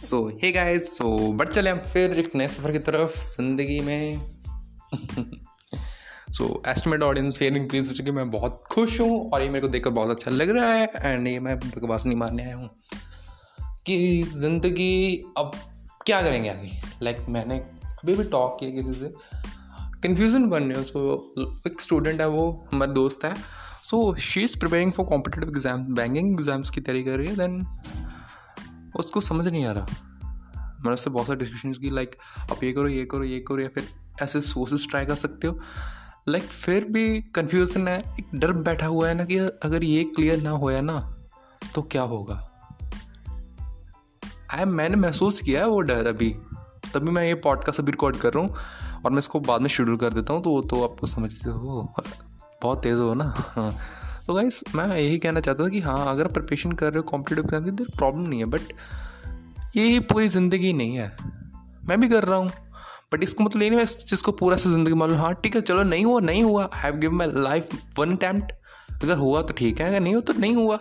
सो hey guys so बढ़ चले हम फिर एक नए सफ़र की तरफ़ ज़िंदगी में। सो एस्टिमेट ऑडियंस फिर इंक्रीज हो चुकी मैं बहुत खुश हूँ और ये मेरे को देखकर बहुत अच्छा लग रहा है एंड ये मैं बकवास नहीं मारने आया हूँ कि ज़िंदगी अब क्या करेंगे आगे? लाइक like, मैंने अभी भी टॉक किया किसी से। कन्फ्यूज़न बन रही है उसको। एक स्टूडेंट है वो हमारा दोस्त है। So she is preparing for competitive exam banking exams की तैयारी कर रही है। देन उसको समझ नहीं आ रहा। मैंने उससे बहुत सारे डिस्कशन की लाइक आप ये करो ये करो ये करो, या फिर ऐसे सोर्सेस ट्राई कर सकते हो। लाइक फिर भी कन्फ्यूज़न है, एक डर बैठा हुआ है ना कि अगर ये क्लियर ना होया ना तो क्या होगा? आई मैंने महसूस किया है वो डर अभी। तभी मैं ये पॉडकास्ट अभी रिकॉर्ड कर रहा हूँ, और मैं इसको बाद में शेड्यूल कर देता हूँ तो वो तो आपको समझते हो। बहुत तेज़ हो ना? हाँ। तो गाइस मैं यही कहना चाहता था कि हाँ अगर आप प्रिपरेशन कर रहे हो कॉम्पिटेटिव एग्ज़ाम की तो प्रॉब्लम नहीं है बट ये पूरी ज़िंदगी नहीं है। मैं भी कर रहा हूँ बट इसको मतलब नहीं है जिसको पूरा से ज़िंदगी मालूम हाँ। ठीक है, चलो नहीं हुआ नहीं हुआ। Have give my life one attempt अगर हुआ तो ठीक है, अगर नहीं हुआ तो नहीं हुआ।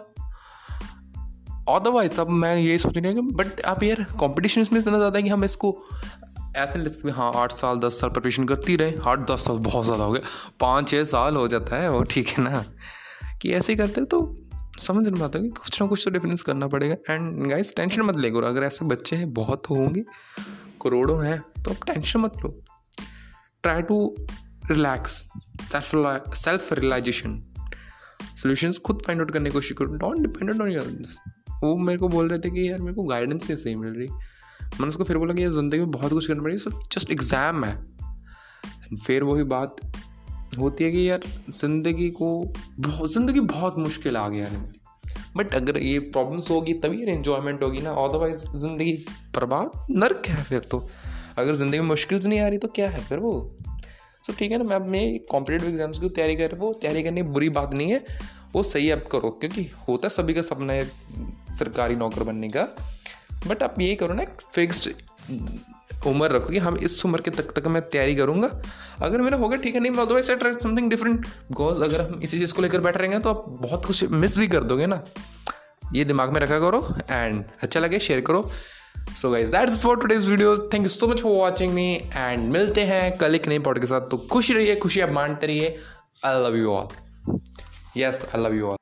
अदरवाइज़ अब मैं ये सोच रही हूँ बट आप यार कॉम्पिटिशन इसमें इतना ज़्यादा है कि हम इसको ऐसे लिस्ट में हाँ आठ साल, दस साल प्रिपरेशन करती रहे। आठ, दस साल बहुत ज़्यादा हो गया। पाँच छः साल हो जाता है, वो ठीक है ना। कि ऐसे ही करते तो समझ नहीं पाता कि कुछ ना कुछ तो डिफरेंस करना पड़ेगा। एंड गाइस टेंशन मत ले करो अगर ऐसे बच्चे हैं, बहुत होंगे, करोड़ों हैं तो आप टेंशन मत लो। Try to relax self self realisation solutions खुद फाइंड आउट करने की कोशिश करो। डोंट डिपेंडेंट ऑन योर वो मेरे को बोल रहे थे कि यार मेरे को गाइडेंस नहीं सही मिल रही मैंने उसको फिर बोला कि यार ज़िंदगी में बहुत कुछ करना पड़ेगा, सिर्फ़ जस्ट एग्ज़ाम है। फिर वही बात होती है कि यार ज़िंदगी को बहुत ज़िंदगी बहुत मुश्किल आ गया है। बट अगर ये प्रॉब्लम्स होगी, तभी यार इन्जॉयमेंट होगी ना। अदरवाइज़ ज़िंदगी बर्बाद, नर्क है फिर तो। अगर ज़िंदगी में मुश्किल नहीं आ रही तो क्या है फिर वो? सो ठीक है ना, मैं अपने कॉम्पिटेटिव एग्ज़ाम्स की तैयारी कर वो तैयारी करनी बुरी बात नहीं है। वो सही अब करो। क्योंकि होता है, सभी का सपना है सरकारी नौकर बनने का। बट आप यही करो ना फिक्स्ड उम्र रखो कि हम इस उम्र के तक तक मैं तैयारी करूँगा। अगर मेरा होगा ठीक है, नहीं, मैं otherwise try something different because अगर हम इसी चीज़ को लेकर बैठ रहेंगे तो आप बहुत कुछ मिस भी कर दोगे ना। ये दिमाग में रखा करो एंड अच्छा लगे शेयर करो। So guys that's for today's video thank you so much for watching me and मिलते हैं कल एक नई पॉड के साथ। तो खुश रहिए खुशी आप मानते रहिए। I love you all yes I love you all